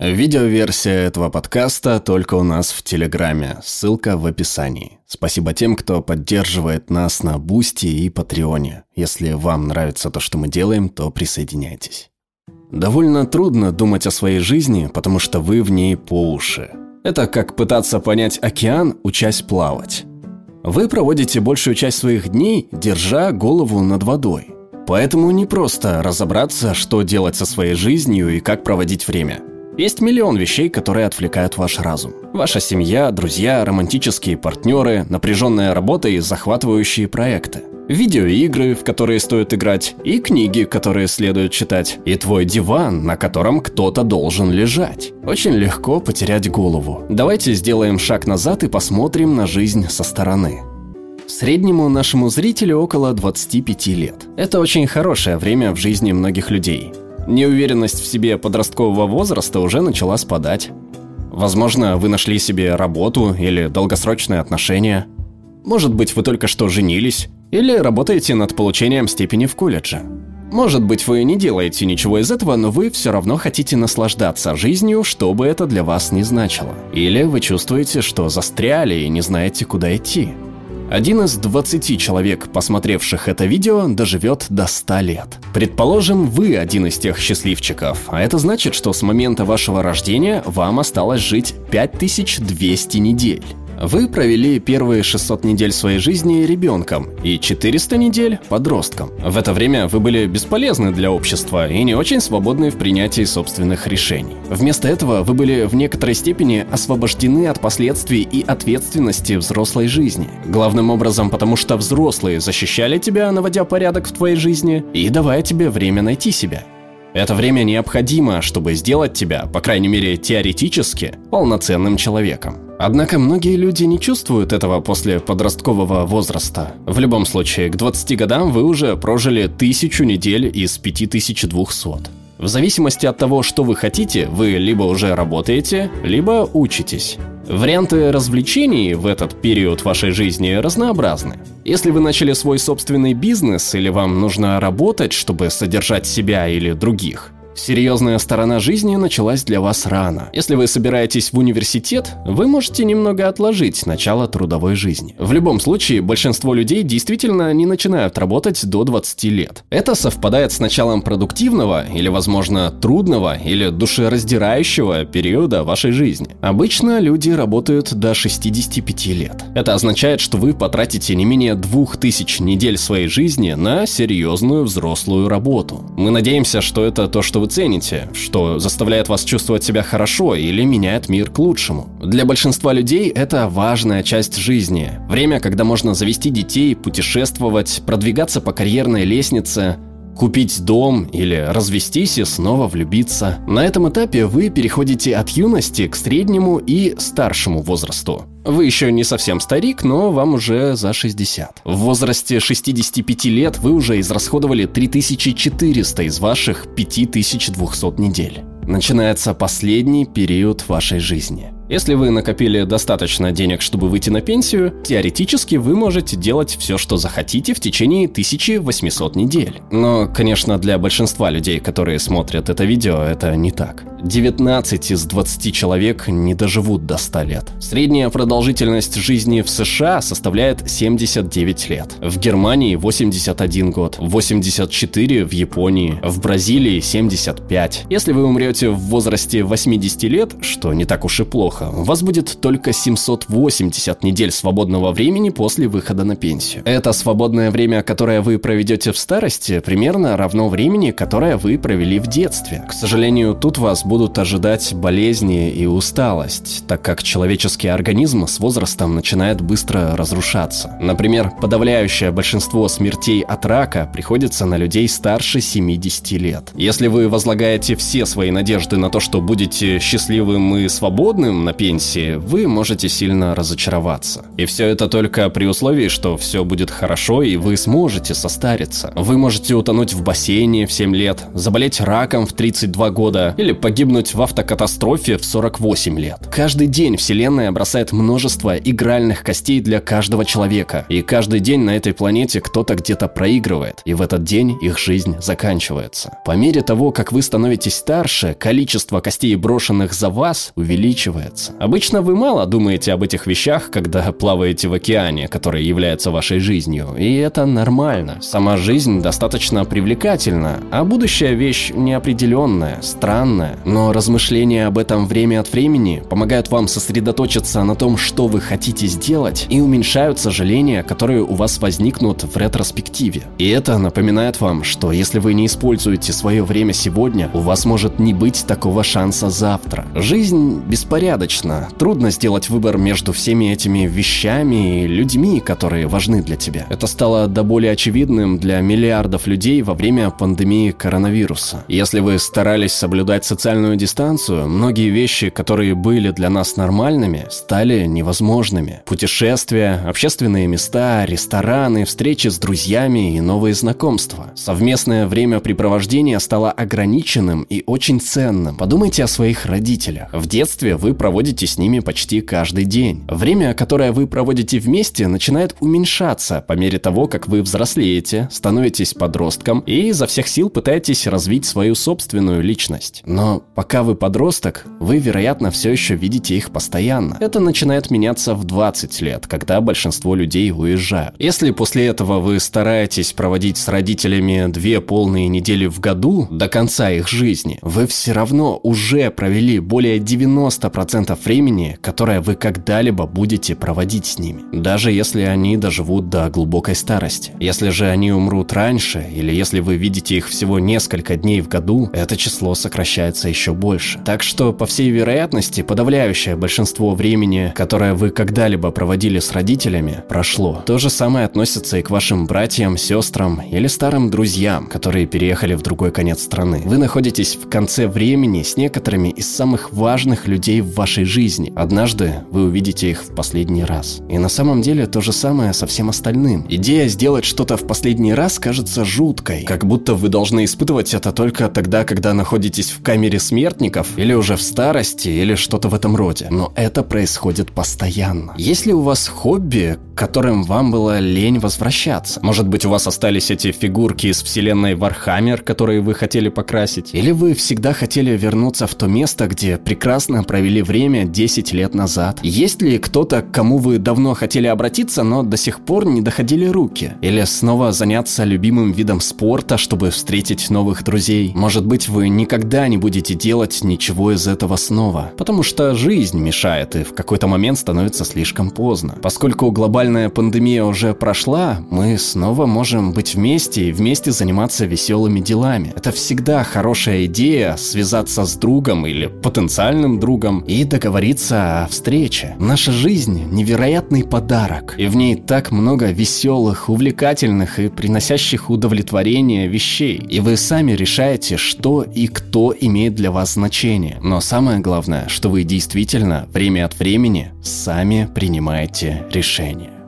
Видеоверсия этого подкаста только у нас в Телеграме. Ссылка в описании. Спасибо тем, кто поддерживает нас на Boosty и Patreon е. Если вам нравится то, что мы делаем, то присоединяйтесь. Довольно трудно думать о своей жизни, потому что вы в ней по уши. Это как пытаться понять океан, учась плавать. Вы проводите большую часть своих дней, держа голову над водой. Поэтому не просто разобраться, что делать со своей жизнью и как проводить время – есть миллион вещей, которые отвлекают ваш разум. Ваша семья, друзья, романтические партнеры, напряженная работа и захватывающие проекты. Видеоигры, в которые стоит играть, и книги, которые следует читать, и твой диван, на котором кто-то должен лежать. Очень легко потерять голову. Давайте сделаем шаг назад и посмотрим на жизнь со стороны. Среднему нашему зрителю около 25 лет. Это очень хорошее время в жизни многих людей. Неуверенность в себе подросткового возраста уже начала спадать. Возможно, вы нашли себе работу или долгосрочные отношения. Может быть, вы только что женились или работаете над получением степени в колледже. Может быть, вы не делаете ничего из этого, но вы все равно хотите наслаждаться жизнью, что бы это для вас ни значило. Или вы чувствуете, что застряли и не знаете, куда идти. Один из 20 человек, посмотревших это видео, доживет до 100 лет. Предположим, вы один из тех счастливчиков, а это значит, что с момента вашего рождения вам осталось жить 5200 недель. Вы провели первые 600 недель своей жизни ребенком и 400 недель подростком. В это время вы были бесполезны для общества и не очень свободны в принятии собственных решений. Вместо этого вы были в некоторой степени освобождены от последствий и ответственности взрослой жизни. Главным образом потому, что взрослые защищали тебя, наводя порядок в твоей жизни и давая тебе время найти себя. Это время необходимо, чтобы сделать тебя, по крайней мере теоретически, полноценным человеком. Однако многие люди не чувствуют этого после подросткового возраста. В любом случае, к 20 годам вы уже прожили тысячу недель из 5200. В зависимости от того, что вы хотите, вы либо уже работаете, либо учитесь. Варианты развлечений в этот период вашей жизни разнообразны. Если вы начали свой собственный бизнес или вам нужно работать, чтобы содержать себя или других – Серьезная сторона жизни началась для вас рано. Если вы собираетесь в университет, вы можете немного отложить начало трудовой жизни. В любом случае, большинство людей действительно не начинают работать до 20 лет. Это совпадает с началом продуктивного или, возможно, трудного или душераздирающего периода вашей жизни. Обычно люди работают до 65 лет. Это означает, что вы потратите не менее 2000 недель своей жизни на серьезную взрослую работу. Мы надеемся, что это то, что вы цените, что заставляет вас чувствовать себя хорошо или меняет мир к лучшему. Для большинства людей это важная часть жизни. Время, когда можно завести детей, путешествовать, продвигаться по карьерной лестнице, купить дом или развестись и снова влюбиться. На этом этапе вы переходите от юности к среднему и старшему возрасту. Вы еще не совсем старик, но вам уже за 60. В возрасте 65 лет вы уже израсходовали 3400 из ваших 5200 недель. Начинается последний период вашей жизни – если вы накопили достаточно денег, чтобы выйти на пенсию, теоретически вы можете делать все, что захотите в течение 1800 недель. Но, конечно, для большинства людей, которые смотрят это видео, это не так. 19 из 20 человек не доживут до 100 лет. Средняя продолжительность жизни в США составляет 79 лет. В Германии 81 год, 84 в Японии, в Бразилии 75. Если вы умрете в возрасте 80 лет, что не так уж и плохо, плохо. У вас будет только 780 недель свободного времени после выхода на пенсию. Это свободное время, которое вы проведете в старости, примерно равно времени, которое вы провели в детстве. К сожалению, тут вас будут ожидать болезни и усталость, так как человеческий организм с возрастом начинает быстро разрушаться. Например, подавляющее большинство смертей от рака приходится на людей старше 70 лет. Если вы возлагаете все свои надежды на то, что будете счастливым и свободным, на пенсии, вы можете сильно разочароваться. И все это только при условии, что все будет хорошо и вы сможете состариться. Вы можете утонуть в бассейне в 7 лет, заболеть раком в 32 года или погибнуть в автокатастрофе в 48 лет. Каждый день Вселенная бросает множество игральных костей для каждого человека, и каждый день на этой планете кто-то где-то проигрывает, и в этот день их жизнь заканчивается. По мере того, как вы становитесь старше, количество костей, брошенных за вас, увеличивается. Обычно вы мало думаете об этих вещах, когда плаваете в океане, который является вашей жизнью, и это нормально. Сама жизнь достаточно привлекательна, а будущая вещь неопределенная, странная. Но размышления об этом время от времени помогают вам сосредоточиться на том, что вы хотите сделать, и уменьшают сожаления, которые у вас возникнут в ретроспективе. И это напоминает вам, что если вы не используете свое время сегодня, у вас может не быть такого шанса завтра. Жизнь беспорядочна. Трудно сделать выбор между всеми этими вещами и людьми, которые важны для тебя. Это стало до более очевидным для миллиардов людей во время пандемии коронавируса. Если вы старались соблюдать социальную дистанцию, многие вещи, которые были для нас нормальными, стали невозможными. Путешествия, общественные места, рестораны, встречи с друзьями и новые знакомства. Совместное времяпрепровождение стало ограниченным и очень ценным. Подумайте о своих родителях. В детстве вы проводите с ними почти каждый день. Время, которое вы проводите вместе, начинает уменьшаться по мере того, как вы взрослеете, становитесь подростком и изо всех сил пытаетесь развить свою собственную личность. Но пока вы подросток, вы, вероятно, все еще видите их постоянно. Это начинает меняться в 20 лет, когда большинство людей уезжают. Если после этого вы стараетесь проводить с родителями две полные недели в году до конца их жизни, вы все равно уже провели более 90% времени, которое вы когда-либо будете проводить с ними. Даже если они доживут до глубокой старости. Если же они умрут раньше, или если вы видите их всего несколько дней в году, это число сокращается еще больше. Так что, по всей вероятности, подавляющее большинство времени, которое вы когда-либо проводили с родителями, прошло. То же самое относится и к вашим братьям, сестрам или старым друзьям, которые переехали в другой конец страны. Вы находитесь в конце времени с некоторыми из самых важных людей в вашей жизни. Однажды вы увидите их в последний раз. И на самом деле то же самое со всем остальным. Идея сделать что-то в последний раз кажется жуткой, как будто вы должны испытывать это только тогда, когда находитесь в камере смертников, или уже в старости, или что-то в этом роде. Но это происходит постоянно. Если у вас хобби, которым вам было лень возвращаться? Может быть, у вас остались эти фигурки из вселенной Warhammer, которые вы хотели покрасить? Или вы всегда хотели вернуться в то место, где прекрасно провели время 10 лет назад? Есть ли кто-то, к кому вы давно хотели обратиться, но до сих пор не доходили руки? Или снова заняться любимым видом спорта, чтобы встретить новых друзей? Может быть, вы никогда не будете делать ничего из этого снова, потому что жизнь мешает и в какой-то момент становится слишком поздно. Поскольку глобальная пандемия уже прошла, мы снова можем быть вместе и вместе заниматься веселыми делами. Это всегда хорошая идея связаться с другом или потенциальным другом и договориться о встрече. Наша жизнь – невероятный подарок, и в ней так много веселых, увлекательных и приносящих удовлетворение вещей. И вы сами решаете, что и кто имеет для вас значение. Но самое главное, что вы действительно время от времени сами принимаете решения.